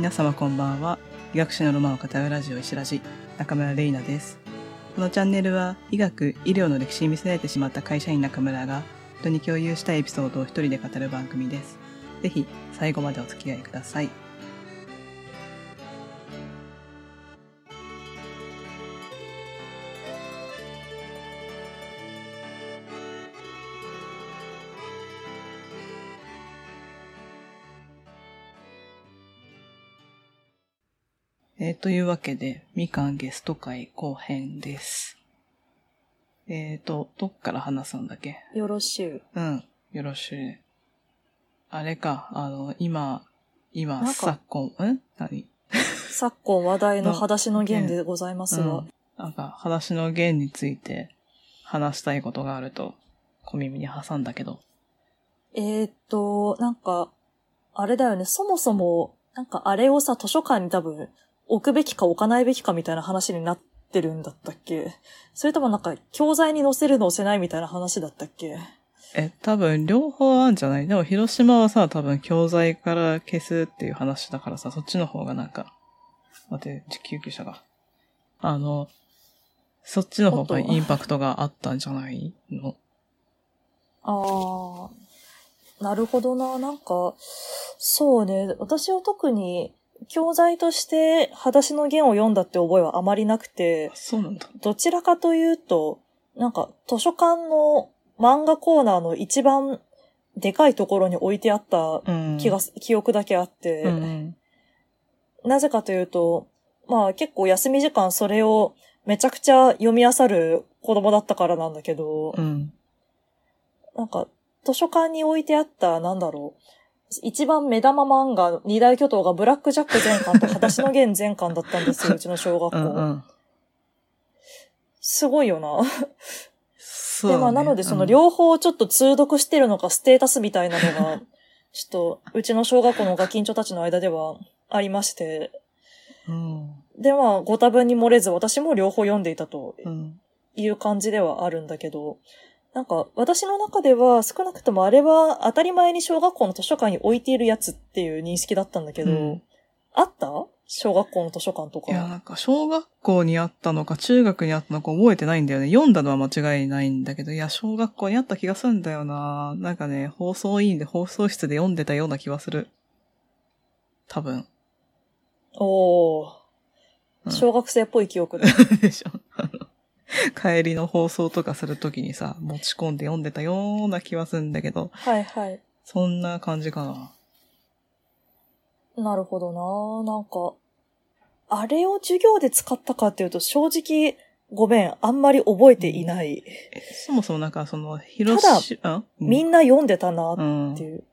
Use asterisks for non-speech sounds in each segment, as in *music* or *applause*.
皆様こんばんは。医学史のロマンを語るラジオ石ラジ、中村玲奈です。このチャンネルは医学、医療の歴史に見せられてしまった会社員中村が人に共有したいエピソードを一人で語る番組です。ぜひ最後までお付き合いください。というわけで、みかんゲスト会後編です。えーと、どっから話すんだっけ？よろしゅう。うん。よろしい。あれか、あの、今、今、昨今、ん？何？*laughs* 昨今話題の裸足の弦でございますが、うんなんか、裸足の弦について話したいことがあると、小耳に挟んだけど。えーっと、なんか、あれだよね、そもそも、なんかあれをさ、図書館に多分、置くべきか置かないべきかみたいな話になってるんだったっけ？それともなんか、教材に載せる載せないみたいな話だったっけ？え、多分、両方あるんじゃないでも、広島はさ、多分、教材から消すっていう話だからさ、そっちの方がなんか、待って、救急車が。あの、そっちの方がインパクトがあったんじゃないの？あー、なるほどな。なんか、そうね。私は特に、教材として、裸足の弦を読んだって覚えはあまりなくてあ、そうなんだ。どちらかというと、なんか図書館の漫画コーナーの一番でかいところに置いてあったうん。気がす、記憶だけあって、うんうん。なぜかというと、まあ結構休み時間それをめちゃくちゃ読み漁る子供だったからなんだけど、うん。なんか図書館に置いてあった、なんだろう、一番目玉漫画、二大巨頭がブラックジャック全巻と裸足の弦全巻だったんですよ、うちの小学校。うんうん。すごいよな。そうだね、で、まあ、なので、そのうん両方ちょっと通読してるのか、ステータスみたいなのが、*laughs* ちょっと、うちの小学校のガキンチョたちの間ではありまして、うん。で、まあ、ご多分に漏れず、私も両方読んでいたとうん。いう感じではあるんだけど、なんか、私の中では、少なくともあれは当たり前に小学校の図書館に置いているやつっていう認識だったんだけど、うんあった？小学校の図書館といや、か。なんか、小学校にあったのか、中学にあったのか覚えてないんだよね。読んだのは間違いないんだけど、いや、小学校にあった気がするんだよな。なんかね、放送委員で放送室で読んでたような気はする。多分。おー。うん小学生っぽい記憶だ。*laughs* でしょ。*laughs* 帰りの放送とかするときにさ、持ち込んで読んでたような気はするんだけど、はいはい。そんな感じかな。なるほどななんか、あれを授業で使ったかっていうと、正直、ごめん、あんまり覚えていない。えそもそもなんかその、広島、みんな読んでたなうんっていう。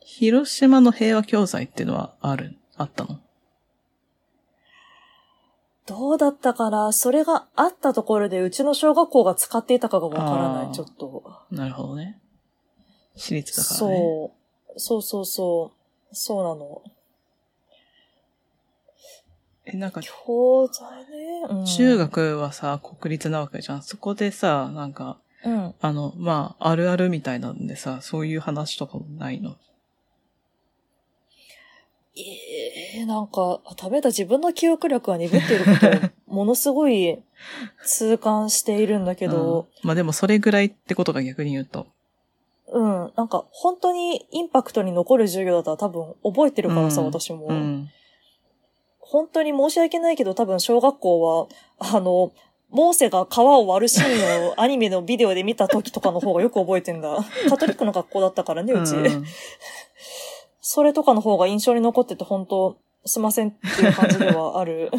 広島の平和教材っていうのはある、あったの？どうだったかな？それがあったところで、うちの小学校が使っていたかがわからない、ちょっと。なるほどね。私立だからね。そう。そうそうそう。そうなの。え、なんか、教材ね。うん、中学はさ、国立なわけじゃん。そこでさ、なんか、うん。あの、まあ、あるあるみたいなんでさ、そういう話とかもないの？ええなんか、ダメだ、自分の記憶力が鈍っていることを、*laughs* ものすごい痛感しているんだけど、うんまあでもそれぐらいってことが逆に言うと。うん、なんか、本当にインパクトに残る授業だったら多分覚えてるからさ、うん私も、うん。本当に申し訳ないけど、多分小学校は、あの、モーセが川を割るシーンをアニメのビデオで見た時とかの方がよく覚えてんだ。カトリックの学校だったからね、うち。うんそれとかの方が印象に残ってて、本当すいませんっていう感じではある。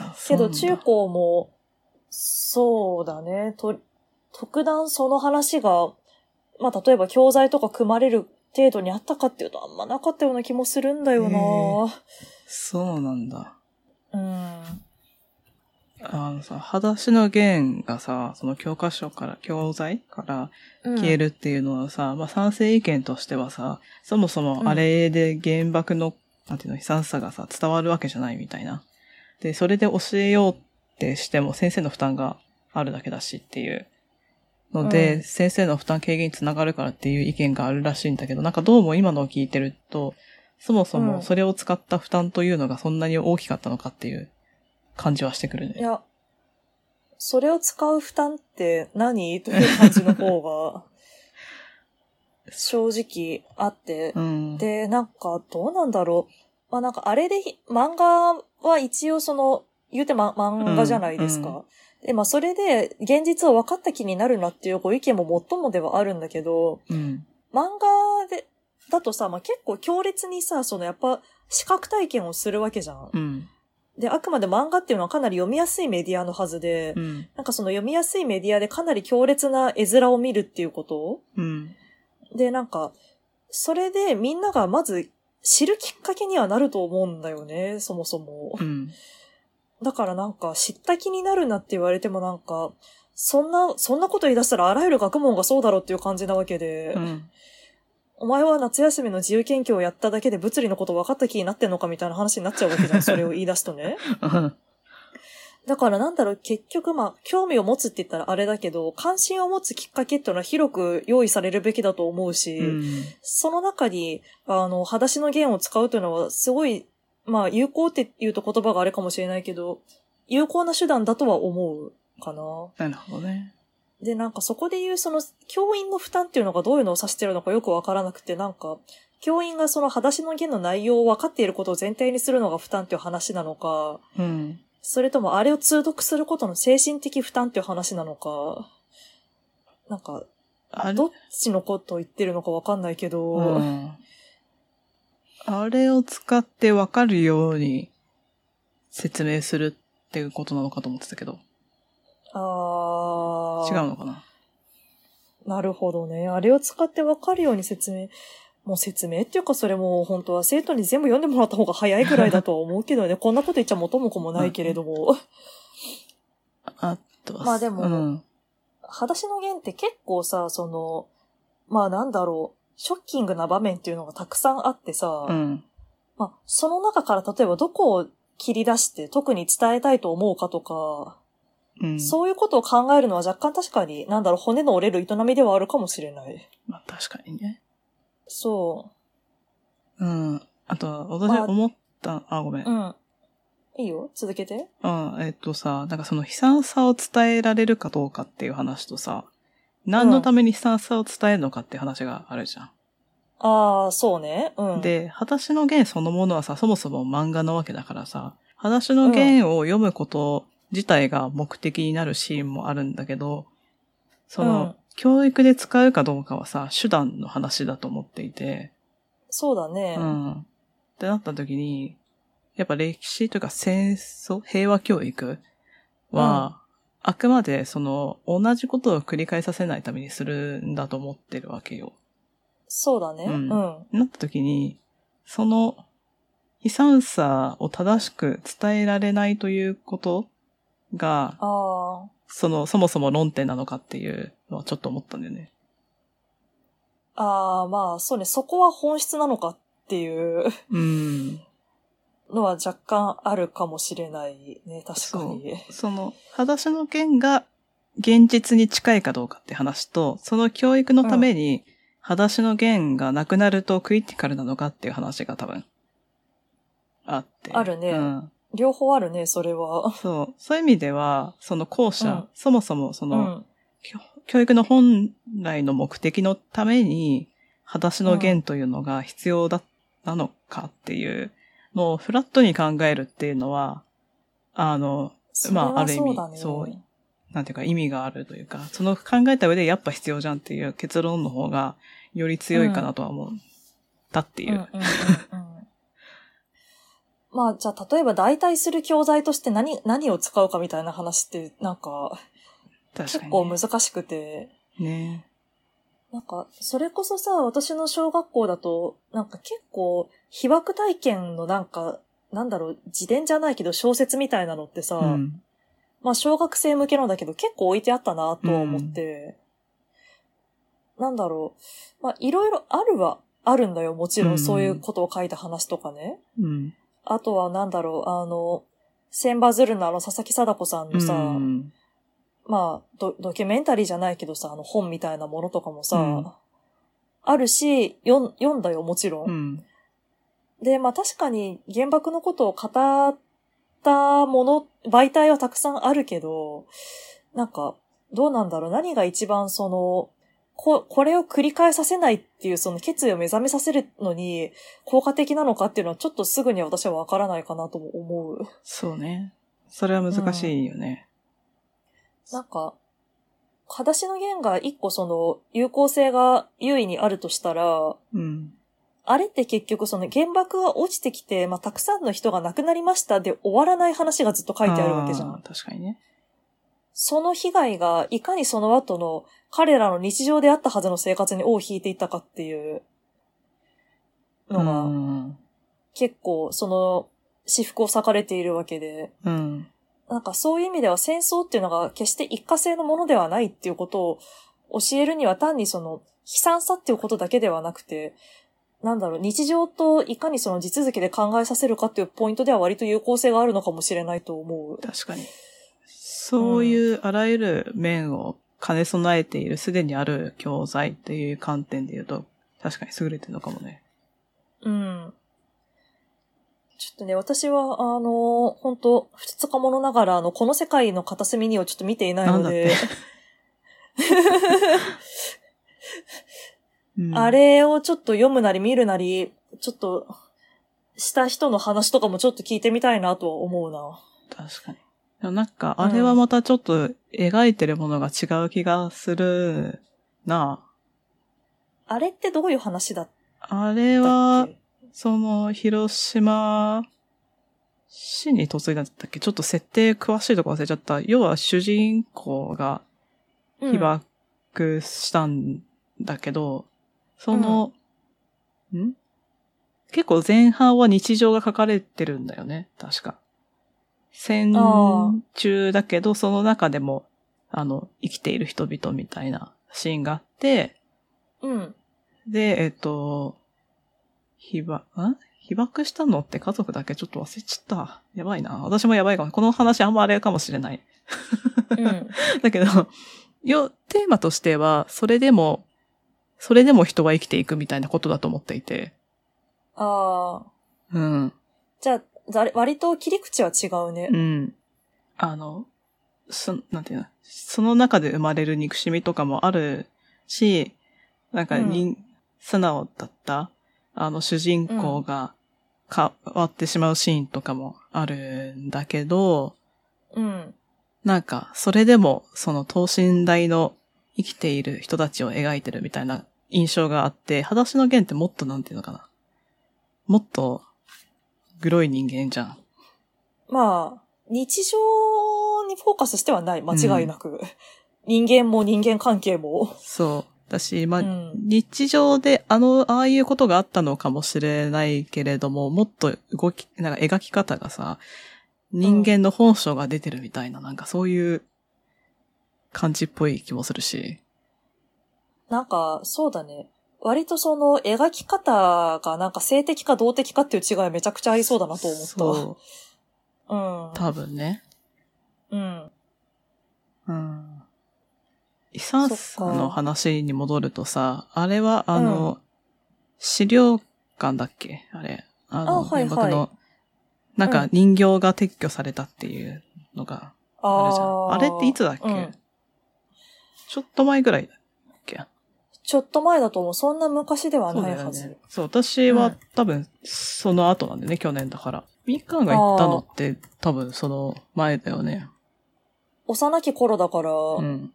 あ *laughs* けど、中高も、そうだね、と、特段その話が、まあ、例えば教材とか組まれる程度にあったかっていうとあんまなかったような気もするんだよなそうなんだ。うん。あのさ、裸足の弦がさ、その教科書から、教材から消えるっていうのはさ、まあ賛成意見としてはさ、そもそもあれで原爆の、なんていうの、悲惨さがさ、伝わるわけじゃないみたいな。で、それで教えようってしても先生の負担があるだけだしっていうので、うん。先生の負担軽減につながるからっていう意見があるらしいんだけど、なんかどうも今のを聞いてると、そもそもそれを使った負担というのがそんなに大きかったのかっていう感じはしてくるね。いや、それを使う負担って何？*laughs* という感じの方が、*laughs* 正直あって、うん。で、なんか、どうなんだろう。まあなんか、あれでひ、漫画は一応その、言うて、ま、漫画じゃないですか。うんで、まあそれで、現実を分かった気になるなっていうご意見ももっともではあるんだけど、うん。漫画で、だとさ、まあ結構強烈にさ、そのやっぱ、視覚体験をするわけじゃん。うん。で、あくまで漫画っていうのはかなり読みやすいメディアのはずで、うん。なんかその読みやすいメディアでかなり強烈な絵面を見るっていうことうん。で、なんか、それでみんながまず知るきっかけにはなると思うんだよね、そもそも。うん。だからなんか知った気になるなって言われてもなんか、そんな、そんなこと言い出したらあらゆる学問がそうだろうっていう感じなわけで、うん。お前は夏休みの自由研究をやっただけで物理のこと分かった気になってんのかみたいな話になっちゃうわけじゃん、それを言い出すとね。*laughs* だからなんだろう、結局まあ、興味を持つって言ったらあれだけど、関心を持つきっかけっていうのは広く用意されるべきだと思うし、うん。その中に、あの、裸足の弦を使うというのは、すごい、まあ、有効って言うと言葉があれかもしれないけど、有効な手段だとは思うかな。なるほどね。で、なんかそこで言う、その、教員の負担っていうのがどういうのを指してるのかよくわからなくて、なんか、教員がその裸足の弦の内容を分かっていることを前提にするのが負担っていう話なのか、うん。それともあれを通読することの精神的負担っていう話なのか、なんか、あれ？どっちのことを言ってるのかわかんないけど、うん。あれを使ってわかるように説明するっていうことなのかと思ってたけど。あー違うのかな？なるほどね。あれを使ってわかるように説明。もう説明っていうかそれも本当は生徒に全部読んでもらった方が早いぐらいだとは思うけどね。*laughs* こんなこと言っちゃ元も子もないけれども。あとは、まあでもうん。裸足の弦って結構さ、その、まあなんだろう、ショッキングな場面っていうのがたくさんあってさ、うん。まあその中から例えばどこを切り出して特に伝えたいと思うかとか、うん。そういうことを考えるのは若干確かに、なんだろう、骨の折れる営みではあるかもしれない。まあ確かにね。そう。うん。あとは、私まあ思った、あ、ごめん。うん。いいよ続けて。あえっとさ、なんかその悲惨さを伝えられるかどうかっていう話とさ、何のために悲惨さを伝えるのかっていう話があるじゃん。ああ、そうね。うん。、で、裸足の弦そのものはさ、そもそも漫画なわけだからさ、裸足の弦を読むこと自体が目的になるシーンもあるんだけど、その、うん教育で使うかどうかはさ、手段の話だと思っていて、そうだね。うん。ってなった時に、やっぱ歴史というか戦争、平和教育は、あくまでその同じことを繰り返させないためにするんだと思ってるわけよ。そうだね。ううんん。なった時に、その悲惨さを正しく伝えられないということが。その、そもそも論点なのかっていうのはちょっと思ったんだよね。ああ、まあ、そうね。そこは本質なのかっていううん。のは若干あるかもしれないね。確かに。その、裸足の弦が現実に近いかどうかって話と、その教育のために、裸足の弦がなくなるとクリティカルなのかっていう話が多分、あって。あるねうん。両方あるね、それは。そう。そういう意味では、その後者、うんそもそもそうの、ん。教教育の本来の目的のために、裸足の弦というのが必要だったのかっていうのをフラットに考えるっていうのは、あの、まあある意味そうだね。そうなんていうか意味があるというか、その考えた上でやっぱ必要じゃんっていう結論の方がより強いかなとは思ったっていう。うんうんうんうんまあ、じゃあ、例えば代替する教材として何、何を使うかみたいな話って、なんか、結構ね。難しくて、ねなんか、それこそさ、私の小学校だと、なんか結構、被爆体験のなんか、なんだろう、自伝じゃないけど小説みたいなのってさ、うん。まあ小学生向けのだけど結構置いてあったなとは思って、なんだろう、まあいろいろあるはあるんだよ、もちろうんんそういうことを書いた話とかね。うん。あとはなんだろう、あの、千羽鶴のあの佐々木貞子さんのさ、うんまあド、ドキュメンタリーじゃないけどさ、あの本みたいなものとかもさ、うんあるし、読ん読んだよ、もちろん。うん。で、まあ確かに原爆のことを語ったもの、媒体はたくさんあるけど、なんか、どうなんだろう何が一番その、こ、これを繰り返させないっていうその決意を目覚めさせるのに効果的なのかっていうのはちょっとすぐに私はわからないかなとも思う。そうね。それは難しいよね。うん、なんか、裸足の弦が一個その有効性が優位にあるとしたら、うん。あれって結局その原爆が落ちてきて、まあ、たくさんの人が亡くなりましたで終わらない話がずっと書いてあるわけじゃん。確かにね。その被害がいかにその後の彼らの日常であったはずの生活に尾を引いていったかっていうのが、結構その私服を裂かれているわけで、うん、なんかそういう意味では戦争っていうのが決して一過性のものではないっていうことを教えるには単にその悲惨さっていうことだけではなくて、なんだろう、日常といかにその地続きで考えさせるかっていうポイントでは割と有効性があるのかもしれないと思う。確かに。そういうあらゆる面を兼ね備えている、すでにある教材っていう観点で言うと、確かに優れてるのかもね。うん。ちょっとね、私は、あの、本当二つかものながら、あの、この世界の片隅にをちょっと見ていないので、*laughs* うん、あれをちょっと読むなり見るなり、ちょっと、した人の話とかもちょっと聞いてみたいなとは思うな。確かに。なんか、あれはまたちょっと描いてるものが違う気がするな、あれってどういう話だあれは、その、広島市に嫁いだったっけ？ちょっと設定詳しいとこ忘れちゃった。要は主人公が被爆したんだけど、うん、その、うん、ん？結構前半は日常が書かれてるんだよね。確か。戦中だけど、その中でも、あの、生きている人々みたいなシーンがあって、うん。で、えっ、と、被爆、ん被爆したのって家族だけちょっと忘れちゃった。やばいな。私もやばいかも。この話あんまあれかもしれない。うん、*laughs* だけど、よ、テーマとしては、それでも、それでも人は生きていくみたいなことだと思っていて。ああ。うん。じゃあ、割と切り口は違うね。うん。あの、そ、なんていうの、その中で生まれる憎しみとかもあるし、なんか人、うん、素直だった、あの主人公が変わってしまうシーンとかもあるんだけど、うん。なんか、それでも、その等身大の生きている人たちを描いてるみたいな印象があって、裸足の弦ってもっとなんていうのかな？もっとグロい人間じゃん。まあ、日常にフォーカスしてはない、間違いなく。うん、人間も人間関係も。そう。私、まあ、うん、日常であの、ああいうことがあったのかもしれないけれども、もっと動き、なんか描き方がさ、人間の本性が出てるみたいな、うん、なんかそういう感じっぽい気もするし。なんか、そうだね。割とその描き方がなんか性的か動的かっていう違いはめちゃくちゃありそうだなと思った。そう。うん。多分ね。うん。うん。イサンスの話に戻るとさ、あれはあの、うん、資料館だっけ？あれ。あの、あはいはい、の、なんか人形が撤去されたっていうのがあるじゃん。うん、あれっていつだっけ、うん、ちょっと前ぐらいだちょっと前だと思う。そんな昔ではないはず。そう,、ね、そう私は、多分、その後なんでね、去年だから。みかんが行ったのって多分その前だよね。幼き頃だから、うん、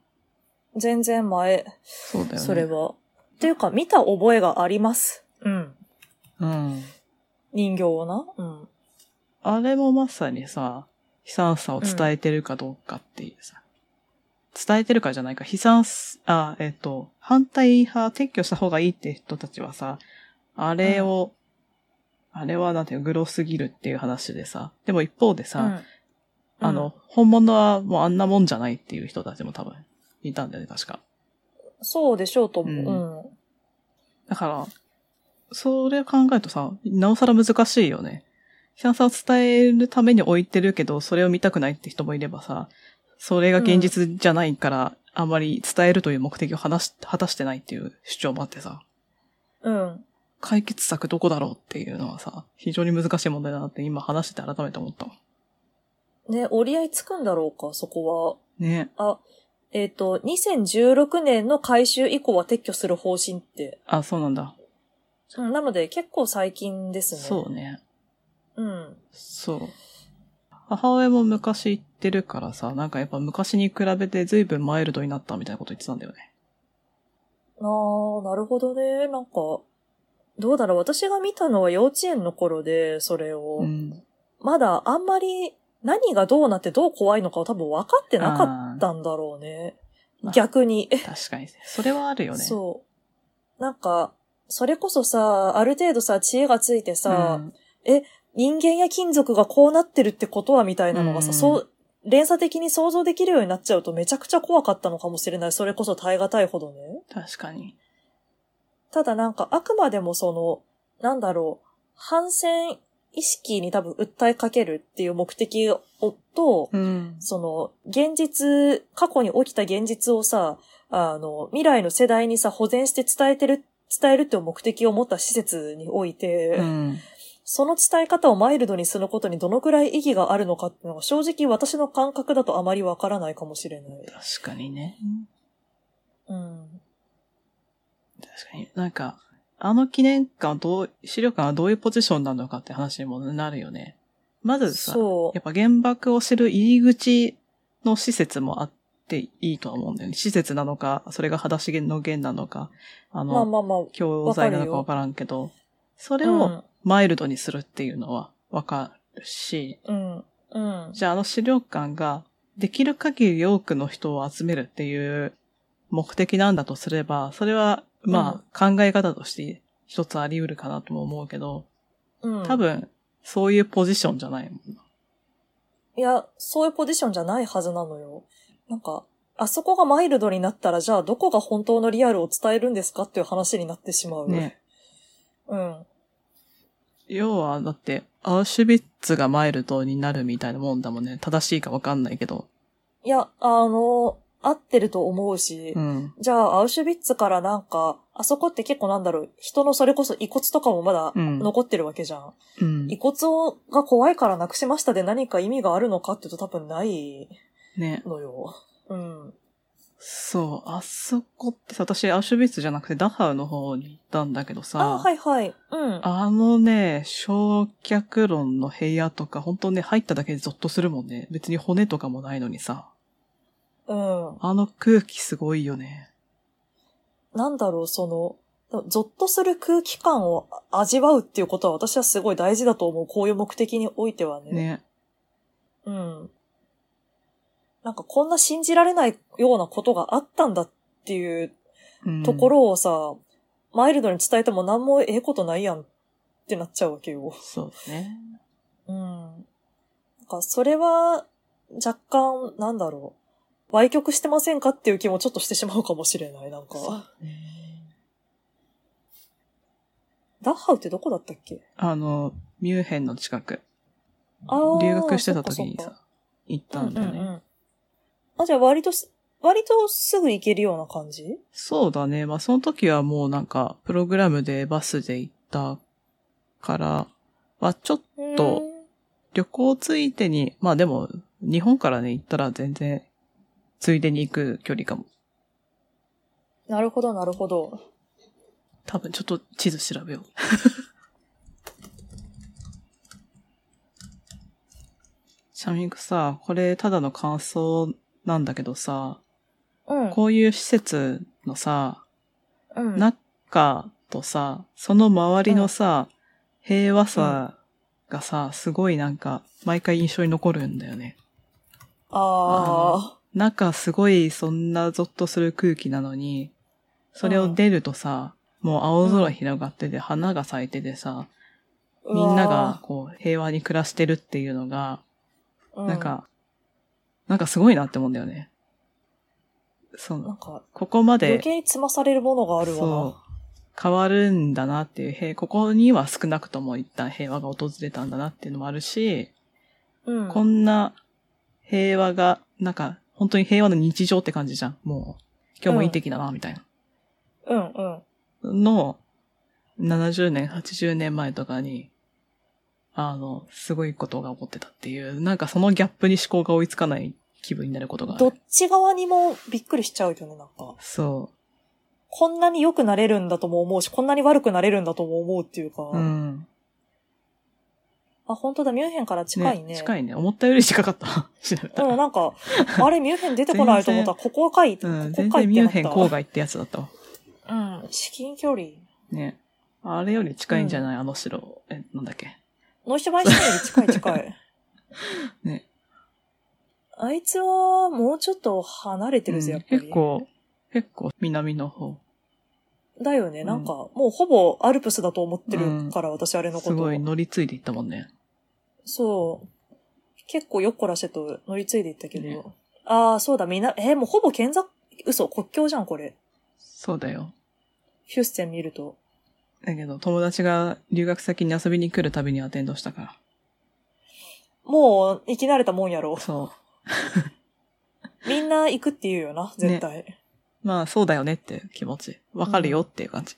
全然前。そうだよね。それは。っていうか、見た覚えがあります。うん。うん。人形をな。うん。あれもまさにさ、悲惨さを伝えてるかどうかっていうさ。伝えてるかじゃないか、悲惨す、あ、えっ、と、反対派撤去した方がいいって人たちはさ、あれを、うん、あれはなんていうグロすぎるっていう話でさ、でも一方でさ、うん、あの、本物はもうあんなもんじゃないっていう人たちも多分いたんだよね、確か。そうでしょうと思う。うん。だから、それを考えるとさ、なおさら難しいよね。悲惨さを伝えるために置いてるけど、それを見たくないって人もいればさ、それが現実じゃないから、あんまり伝えるという目的を話し、果たしてないっていう主張もあってさ。うん。解決策どこだろうっていうのはさ、非常に難しい問題だなって今話してて改めて思ったわ。ね、折り合いつくんだろうか、そこは。ね。あ、えっ、と、2016年の回収以降は撤去する方針って。あ、そうなんだ。うん、なので結構最近ですね。そうね。うん。そう。母親も昔言ってるからさ、なんかやっぱ昔に比べて随分マイルドになったみたいなこと言ってたんだよね。あー、なるほどね。なんか、どうだろう。私が見たのは幼稚園の頃で、それを。うん。まだあんまり何がどうなってどう怖いのかを多分分かってなかったんだろうね。まあ逆に。確かに。それはあるよね。そう。なんか、それこそさ、ある程度さ、知恵がついてさ、うん人間や金属がこうなってるってことはみたいなのがさ、うんそう、連鎖的に想像できるようになっちゃうとめちゃくちゃ怖かったのかもしれない。それこそ耐え難いほどね。確かに。ただなんかあくまでもその、なんだろう、反戦意識に多分訴えかけるっていう目的をと、うん。その、現実、過去に起きた現実をさ、あの、未来の世代にさ、保全して伝えてる、伝えるっていう目的を持った施設において、うん。その伝え方をマイルドにすることにどのくらい意義があるのかっていうのが正直私の感覚だとあまりわからないかもしれない。確かにね。うん。確かに。なんか、あの記念館はどう、資料館はどういうポジションなのかって話にもなるよね。まずさ、やっぱ原爆を知る入り口の施設もあっていいとは思うんだよね。施設なのか、それが裸足の弦なのか、あの、まあまあまあ。教材なのかわからんけど、それをマイルドにするっていうのはわかるし、うん。うん。うん。じゃああの資料館ができる限り多くの人を集めるっていう目的なんだとすれば、それはまあ考え方として一つあり得るかなとも思うけど、うん。多分そういうポジションじゃないもんな。いや、そういうポジションじゃないはずなのよ。なんか、あそこがマイルドになったら、じゃあどこが本当のリアルを伝えるんですかっていう話になってしまう。ね。うん。要はだってアウシュビッツがマイルドになるみたいなもんだもんね。正しいかわかんないけど。いや、あの、合ってると思うし、うん。じゃあ、アウシュビッツからなんか、あそこって結構なんだろう、人のそれこそ遺骨とかもまだうん残ってるわけじゃん。うん遺。骨をが怖いからなくしましたで何か意味があるのかっていうと多分ないね。のよ。うん。そう、あそこってさ、私、アウシュビッツじゃなくてダハウの方に行ったんだけどさ、あ、はいはい。うん。あのね、焼却炉の部屋とか、本当ね、入っただけでゾッとするもんね。別に骨とかもないのにさ、うん。あの空気すごいよね。なんだろう、その、ゾッとする空気感を味わうっていうことは私はすごい大事だと思う。こういう目的においてはね。ね。うん。なんかこんな信じられないようなことがあったんだっていううんところをさ、マイルドに伝えても何もええことないやんってなっちゃうわけよ。そうね。うん。なんかそれは若干、なんだろう。歪曲してませんかっていう気もちょっとしてしまうかもしれない。なんか。ダッハウってどこだったっけ？あの、ミュンヘンの近く。留学してた時にさ、行ったんだよね。うんうんうんあ、じゃあ割とす、割とすぐ行けるような感じ？そうだね。まあ、その時はもうなんか、プログラムでバスで行ったから、まあ、ちょっと、旅行ついてに、まあでも、日本からね、行ったら全然、ついでに行く距離かも。なるほど、なるほど。多分ちょっと地図調べよう。シャミクさ、これただの感想なんだけどさ、うん。こういう施設のさ、うん、中とさ、その周りのさ、平和さがさ、すごいなんか、毎回印象に残るんだよね。あ中すごいそんなゾッとする空気なのに、それを出るとさ、もう青空広がってて、花が咲いててさ、あ。みんながこう平和に暮らしてるっていうのが、なんか、なんかすごいなって思うんだよね。そうん、なんの、か、ここまで余、計に積まされるものがあるわそう、変わるんだなっていう、へここには少なくとも一旦平和が訪れたんだなっていうのもあるし、な。うん。こんな平和が、なんか、本当に平和の日常って感じじゃん。もう、今日もいい天気だな、みたいな。うんうん。の、70年、80年前とかに、あの、すごいことが起こってたっていう、なんかそのギャップに思考が追いつかない気分になることがあどっる。ち側にもびっくりしちゃうよね、なんか。そこんなに良くなれるんだとも思うし、こんなに悪くなれるんだとも思うっていうか。う。うん。あ、本当だ、ミュンヘンから近いね。近いね。思ったより近かった。調べたうん、ら。なんか、あれ、ミュンヘン出てこないと思った *laughs* ら、ここかい。こ全こかいってなった。然ミュンヘン郊外ってやつだったわ。うん、至近距離。ね。あれより近いんじゃない、あの城。え、なんだっけ？ノイシュバインシュテンより近い近い。*laughs* ね。あいつは、もうちょっと離れてるぜ、やっぱり。結構、結構南の方。だよね、うんなんか、もうほぼアルプスだと思ってるから、私あれのこと。すごい乗り継いでいったもんね。そう。結構よっこらしてと乗り継いでいったけど。ねああ、そうだ、みんな、えーもうほぼ県境、嘘、国境じゃん、これ。そうだよ。ヒュッセン見ると。だけど、友達が留学先に遊びに来るたびにアテンドしたかもう、生き慣れたもんやろら。。そ *laughs* みんな行くって言うよな、絶対。う。まあ、そうだよねって気持ち。わかるよっていう感じ。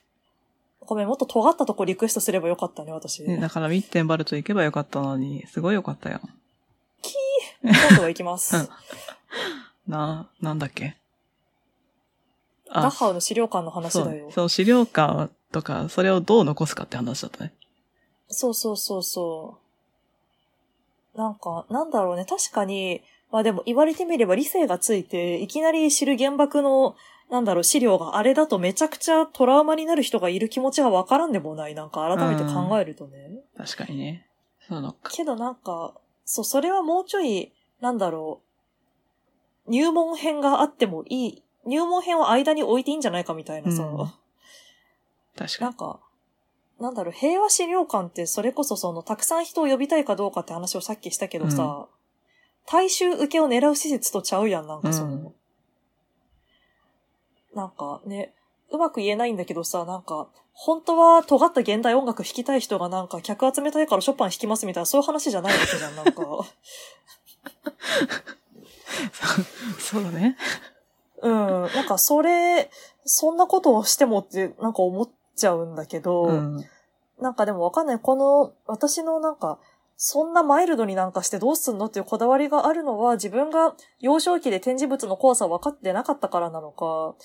ごめん、もっと尖ったとこリクエストすればよかったね、私。ね、だからミッテンバルト行けばよかったのに、すごいよかったよ。今度は行きます。うんな、なんだっけ？ダッハウの資料館の話そうだよ。そう、資料館とか、それをどう残すかって話だったね。そうそうそうそう。なんか、なんだろうね。確かに、まあでも言われてみれば理性がついて、いきなり知る原爆の、なんだろう、資料があれだとめちゃくちゃトラウマになる人がいる気持ちがわからんでもない。なんか改めて考えるとね。確かにね。そうのか。けどなんか、そう、それはもうちょい、なんだろう、入門編があってもいい。入門編を間に置いていいんじゃないかみたいなさ。うん確かに。なんか、なんだろう、平和資料館ってそれこそその、たくさん人を呼びたいかどうかって話をさっきしたけどさ、大衆受けを狙う施設とちゃうやん、なんかその、うんなんかね、うまく言えないんだけどさ、なんか、本当は尖った現代音楽弾きたい人がなんか客集めたいからショパン弾きますみたいな、そういう話じゃないわけじゃん、なんか。*laughs* そうだ *laughs* ね。うん。なんかそれ、そんなことをしてもってなんか思っちゃうんだけど、うん。なんかでもわかんない。この、私のなんか、そんなマイルドになんかしてどうすんのっていうこだわりがあるのは、自分が幼少期で展示物の怖さを分かってなかったからなのか、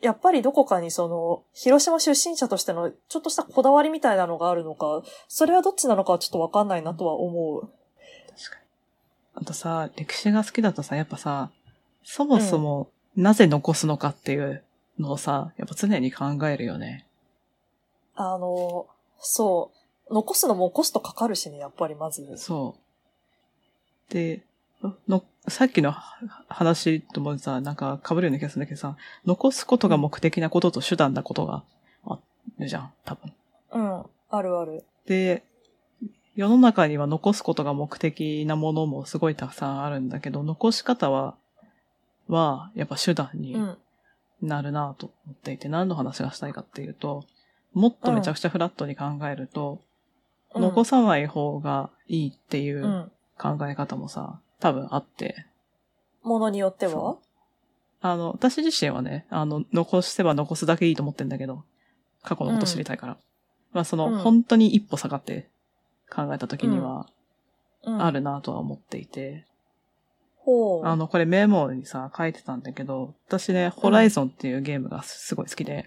やっぱりどこかにその、広島出身者としてのちょっとしたこだわりみたいなのがあるのか、それはどっちなのかはちょっとわかんないなとは思う。確かに。あとさ、歴史が好きだとさ、やっぱさ、そもそもなぜ残すのかっていうのをさ、やっぱ常に考えるよね。あの、そう。残すのもコストかかるしね、やっぱりまず。そう。で、の、さっきの話ともさ、なんか被るような気がするんだけどさ、残すことが目的なことと手段なことがあるじゃん、多分。うん。あるある。で、世の中には残すことが目的なものもすごいたくさんあるんだけど、残し方は、は、やっぱ手段にうん。なるなと思っていて、何の話がしたいかっていうと、もっとめちゃくちゃフラットに考えると、うん。残さない方がいいっていううん。考え方もさ、多分あって、ものによっては？そあの、私自身はね、あの、残せば残すだけいいと思ってんだけど、過去のこと知りたいから。まあその、うん。本当に一歩下がって考えた時には、うん。あるなとは思っていて、ほう。あの、これメモにさ、書いてたんだけど、私ね、ホライゾンっていうゲームがすごい好きで、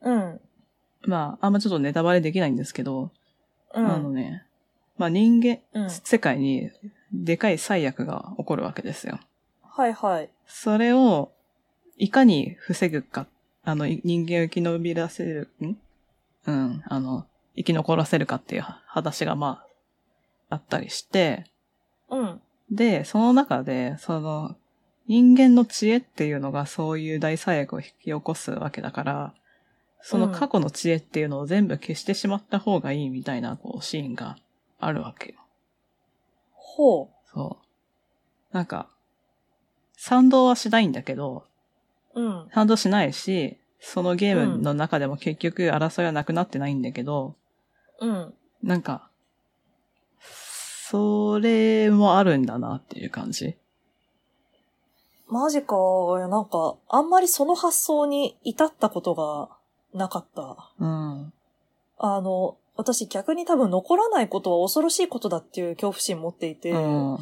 うん。まあ、あんまちょっとネタバレできないんですけど、うん。あのね、まあ人間、うん。世界にでかい災悪が起こるわけですよ。はいはい。それを、いかに防ぐか、あの、い人間を生き延びらせる、ん？うん、あの、生き残らせるかっていう話がまあ、あったりして、うん。で、その中で、その、人間の知恵っていうのがそういう大災悪を引き起こすわけだから、その過去の知恵っていうのを全部消してしまった方がいいみたいな、こう、シーンがあるわけよ。ほそう。なんか、賛同はしないんだけど、う。うん。賛同しないし、そのゲームの中でも結局争いはなくなってないんだけど、うん。なんか、それもあるんだなっていう感じ。マジか。なんか、あんまりその発想に至ったことがなかった。うん。あの、私逆に多分残らないことは恐ろしいことだっていう恐怖心持っていて、うん。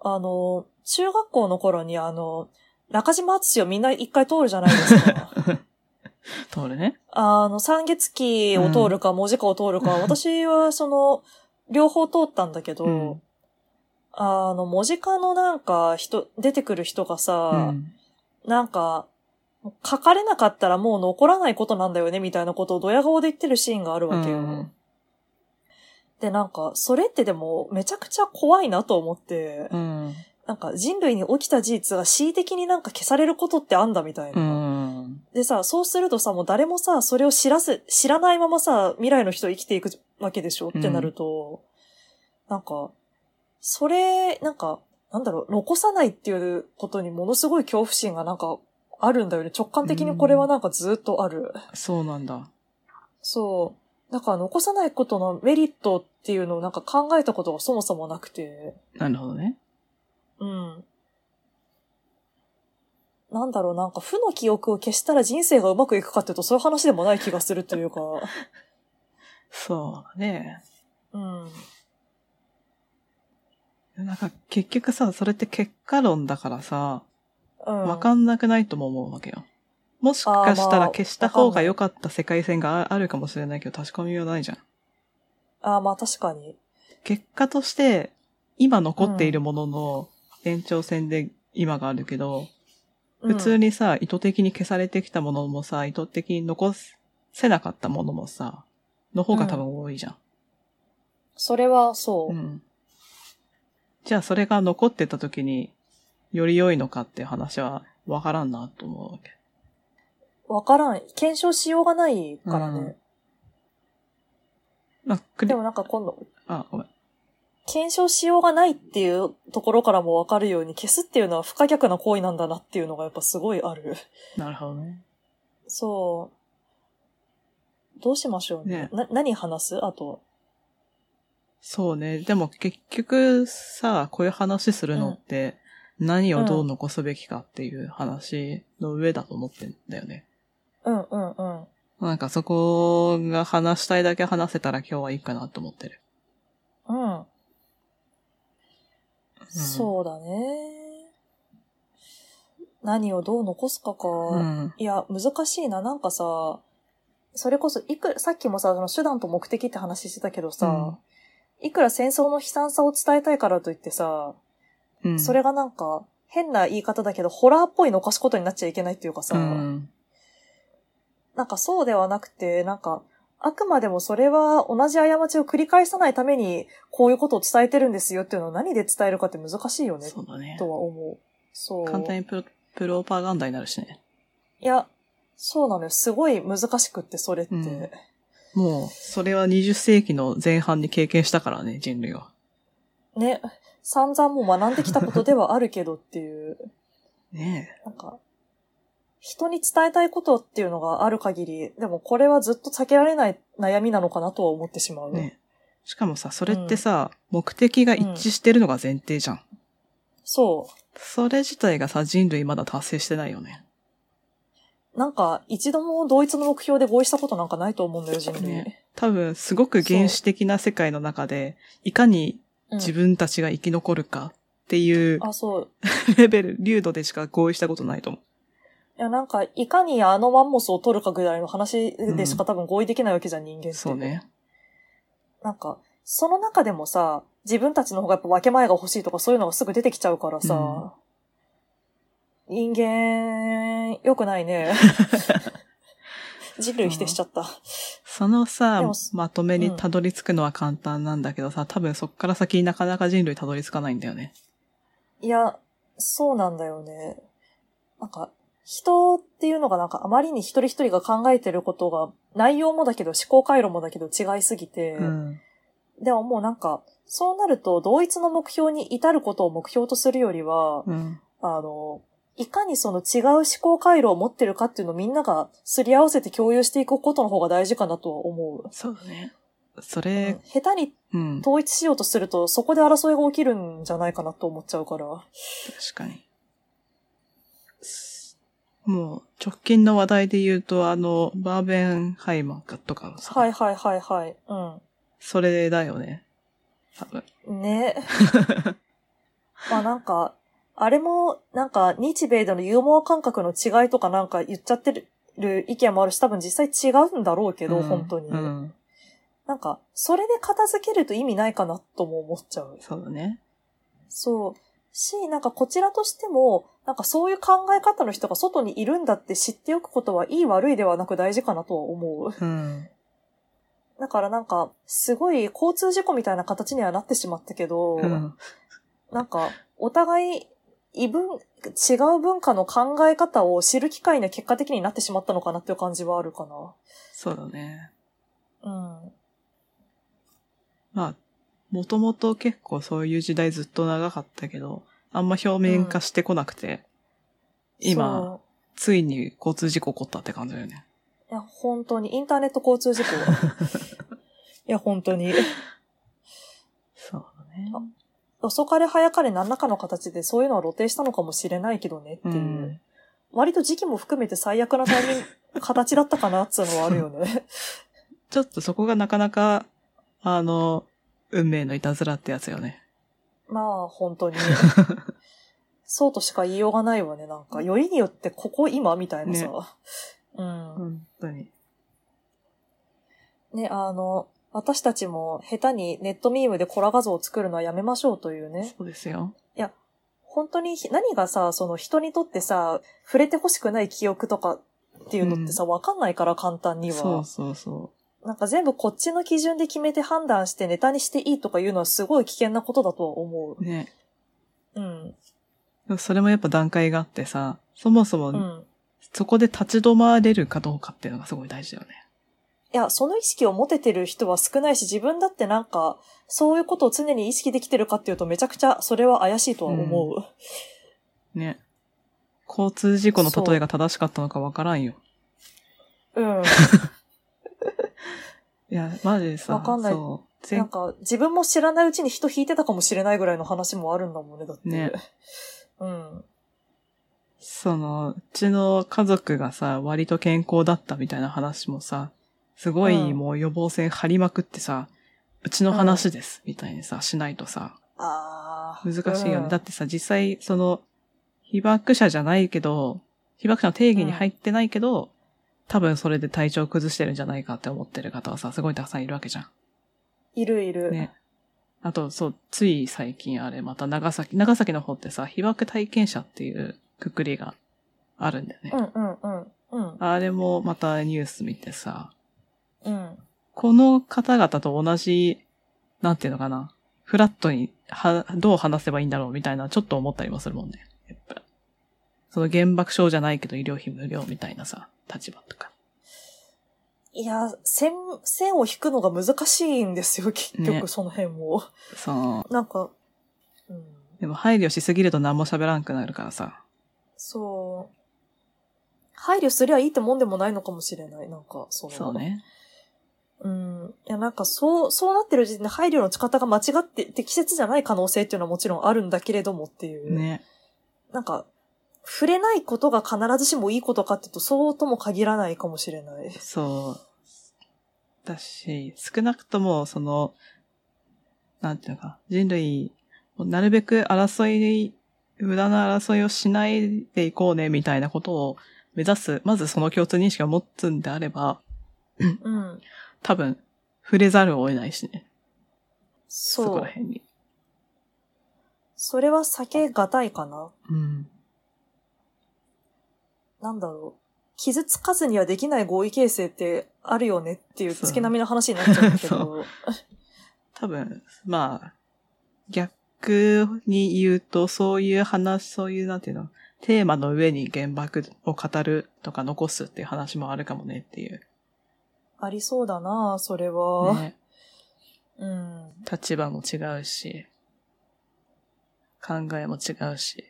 あの、中学校の頃にあの、中島敦をみんな一回通るじゃないですか。*laughs* 通るね。あの、三月期を通るか、文字科を通るか、私はその、両方通ったんだけど、うんあの、文字科のなんか人、出てくる人がうさ、ん。なんか、書かれなかったらもう残らないことなんだよね、みたいなことをドヤ顔で言ってるシーンがあるわけよ。うんで、なんか、それってでも、めちゃくちゃ怖いなと思って、うん。なんか人類に起きた事実が恣意的になんか消されることってあんだみたいな。うん。でさ、そうするとさ、もう誰もさ、それを知らせ、知らないままさ、未来の人生きていくわけでしょってなると、なんか、それ、なんか、なんだろう、残さないっていうことにものすごい恐怖心がなんかあるんだよね。直感的にこれはなんかずっとある。そうなんだ。そう。だから残さないことのメリットっていうのをなんか考えたことがそもそもなくて、なるほどね。うん。なんだろう、なんか負の記憶を消したら人生がうまくいくかっていうとそういう話でもない気がするというか、*laughs* そうだね。うん。なんか結局さ、それって結果論だからさ、うん。わかんなくないとも思うわけよ。もしかしたら消した方が良かった世界線がああるかもしれないけど、確かめようないじゃん。ああ、まあ確かに。結果として、今残っているものの延長線で今があるけど、普通に。にさ、意図的に消されてきたものもさ、意図的に残せなかったものもさ、の方が多分多いじゃん。それはそうう。ん。じゃあそれが残ってた時に、より良いのかっていう話はわからんなと思うわけ。わからん。検証しようがないからね。まあ、クリでもなんか今度、あ、ごめん。検証しようがないっていうところからもわかるように、消すっていうのは不可逆な行為なんだなっていうのがやっぱすごいある。なるほどね。そう。どうしましょうね。ねな、何話す？あと。そうね。でも結局さ、こういう話するのって、何をどう残すべきかっていう話の上だと思ってんだよね。うんうんうん。なんかそこが話したいだけ話せたら今日はいいかなと思ってる。うん。そうだね。何をどう残すかか。うん。いや、難しいな。なんかさ、それこそ、いくら、さっきもさ、その手段と目的って話してたけどさ、いくら戦争の悲惨さを伝えたいからといってさ、うん。それがなんか、変な言い方だけど、ホラーっぽい残すことになっちゃいけないっていうかさ、うん。なんかそうではなくて、なんか、あくまでもそれは同じ過ちを繰り返さないために、こういうことを伝えてるんですよっていうのを何で伝えるかって難しいよね、そうだね。とは思う。そう。簡単にプロプロパガンダになるしね。いや、そうなのよ。すごい難しくって、それって。うんもう、それは20世紀の前半に経験したからね、人類は。ね、散々もう学んできたことではあるけどっていう、*laughs* ねなんか、人に伝えたいことっていうのがある限り、でもこれはずっと避けられない悩みなのかなとは思ってしまう。え。ねえ。しかもさ、それってさ、目的が一致してるのが前提じゃん。そう。それ自体がさ、人類まだ達成してないよね。なんか、一度も同一の目標で合意したことなんかないと思うんだよ、人類。ね多分、すごく原始的な世界の中で、いかにうん自分たちが生き残るかっていうあ、そう。*laughs* レベル、流度でしか合意したことないと思う。いや、なんか、いかにあのマンモスを取るかぐらいの話でしか多分合意できないわけじゃん、人間って。そうね。なんか、その中でもさ、自分たちの方がやっぱ分け前が欲しいとかそういうのがすぐ出てきちゃうからさ、人間、良くないね。*laughs* 人類否定しちゃった。そのさまとめにたどり着くのは簡単なんだけどさ、多分そっから先になかなか人類たどり着かないんだよね。いや、そうなんだよね。なんか、人っていうのがなんかあまりに一人一人が考えてることが、内容もだけど思考回路もだけど違いすぎて、うん。でももうなんか、そうなると同一の目標に至ることを目標とするよりは、うん。あの、いかにその違う思考回路を持ってるかっていうのをみんながすり合わせて共有していくことの方が大事かなとは思う。そうだね。そうんれ、下手にうん。統一しようとすると、そこで争いが起きるんじゃないかなと思っちゃうから。確かに。すもう、直近の話題で言うと、あの、バーベンハイマーとかさ、はいはいはいはい。うそれだよね。多分。ん。ね。*laughs* まあなんか、あれも、なんか、日米でのユーモア感覚の違いとかなんか言っちゃってる意見もあるし、多分実際違うんだろうけど、うん本当に。うん。なんか、それで片付けると意味ないかなとも思っちゃう。そうだね。そう。し、なんかこちらとしても、なんかそういう考え方の人が外にいるんだって知っておくことはいい悪いではなく大事かなとは思う。うん。だからなんか、すごい交通事故みたいな形にはなってしまったけど、うん。なんか、お互い、異文、違う文化の考え方を知る機会には結果的になってしまったのかなっていう感じはあるかそうだね。な。うん。まあ、もともと結構そういう時代ずっと長かったけど、あんま表面化してこなくて、今、そついに交通事故起こったって感じだよね。う。いや、本当に、インターネット交通事故。*laughs* いや、本当に。そうだね。遅かれ早かれ何らかの形でそういうのは露呈したのかもしれないけどねっていう。うん割と時期も含めて最悪なタイミング、形だったかなっていうのはあるよね。*laughs* ちょっとそこがなかなか、あの、運命のいたずらってやつよね。まあ、本当に。*laughs* そうとしか言いようがないわね。なんか、よりによってここ今みたいなさ。ねうん。本当に。ね、あの、私たちも下手にネットミームでコラ画像を作るのはやめましょうというね。そうですよ。本当に何がさ、その人にとってさ、触れて欲しくない記憶とかっていうのってさ、わ、かんないから簡単には。そうそうそなんか全部こっちの基準で決めて判断してネタにしていいとかいうのはすごい危険なことだとは思う。ね。う。うん。それもやっぱ段階があってさ、そもそもうん。そこで立ち止まれるかどうかっていうのがすごい大事だよね。いや、その意識を持ててる人は少ないし、自分だってなんか、そういうことを常に意識できてるかっていうとめちゃくちゃそれは怪しいとは思う。ね。交通事故の例えが正しかったのかわからんよ。うん。*laughs* いや、マジでさ、わかんないそう。前なんか、自分も知らないうちに人引いてたかもしれないぐらいの話もあるんだもんね、だって。ねうん。その、うちの家族がさ、割と健康だったみたいな話もさ、すごいうんもう予防線張りまくってさ、うちの話です、みたいにさ、しないとさ。難しいよね。うんだってさ、実際、その、被爆者じゃないけど、被爆者の定義に入ってないけど、多分それで体調崩してるんじゃないかって思ってる方はさ、すごいたくさんいるわけじゃいるいる。ん。ね。あと、そう、つい最近あれ、また長崎、長崎の方ってさ、被爆体験者っていうくくりがあるんだよね。うんうんうん。うん。あれもまたニュース見てさ、うん。この方々と同じ、なんていうのかな、フラットに、は、どう話せばいいんだろうみたいな、ちょっと思ったりもするもんね。やっぱ。その原爆症じゃないけど医療費無料みたいなさ、立場とか。いや、線、線を引くのが難しいんですよ、結ね局、その辺も。そう。なんか、うん。でも配慮しすぎると何も喋らんくなるからさ。そう。配慮すりゃいいってもんでもないのかもしれない。なんか、その。そう。ね。うん。いや、なんか、そう、そうなってる時点で配慮の仕方が間違って適切じゃない可能性っていうのはもちろんあるんだけれどもっていう。ね。なんか、触れないことが必ずしもいいことかっていうと、そうとも限らないかもしれない。そう。だし、少なくとも、その、なんていうのか、人類、なるべく争い、無駄な争いをしないでいこうね、みたいなことを目指す、まずその共通認識を持つんであれば、うん。多分、触れざるを得ないしね。そそう。こら辺に。それは避けがたいかな。うん。なんだろう。傷つかずにはできない合意形成ってあるよねっていう月並みの話になっちゃうけ *laughs* そど。多分、まあ、逆に言うと、そういう話、そういう、なんていうの、テーマの上に原爆を語るとか残すっていう話もあるかもねっていう。ありそうだなそれは。ね。*laughs* うん。立場も違うし、考えも違うし。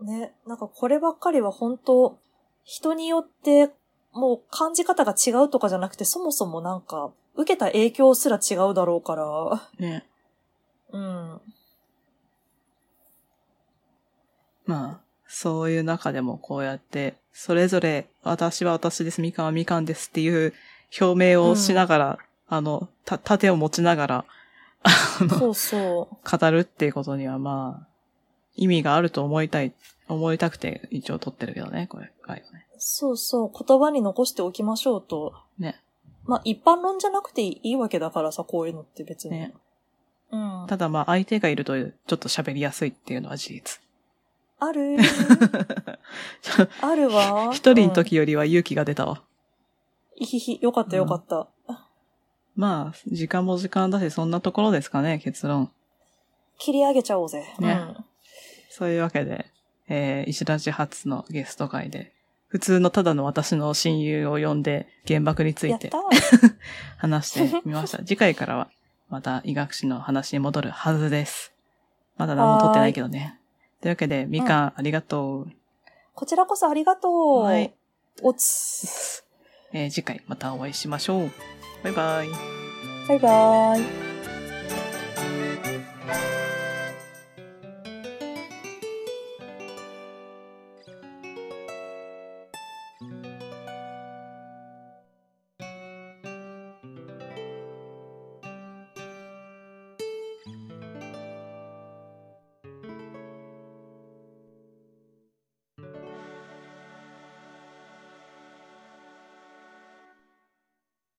ね。なんかこればっかりは本当人によってもう感じ方が違うとかじゃなくて、そもそもなんか、受けた影響すら違うだろうから。ね。うん。まあ、そういう中でもこうやって、それぞれ、私は私です、みかんはみかんですっていう表明をしながら、あの、た、盾を持ちながら、あの、そうそう。語るっていうことにはまあ、意味があると思いたい、思いたくて一応撮ってるけどね、これ、回はね。そうそう。言葉に残しておきましょうと。ね。まあ、一般論じゃなくていいわけだからさ、こういうのって別に。ねうん。ただまあ、相手がいるとちょっと喋りやすいっていうのは事実。ある *laughs* あるわ。一人の時よりは勇気が出たわ。うん。いひひ、よかったよかった。まあ、時間も時間だし、そんなところですかね、結論。切り上げちゃおうぜ。ねそういうわけで、えー、石田寺初のゲスト会で、普通のただの私の親友を呼んで原爆につうん。いてた *laughs* 話してみました。*laughs* 次回からはまた医学史の話に戻るはずです。まだ何も撮ってないけどね。というわけで、みかん、ありがとこちらこそありがとう。はいおつ。う。*laughs* えー次回またお会いしましょう。バイバイ。バイバイ。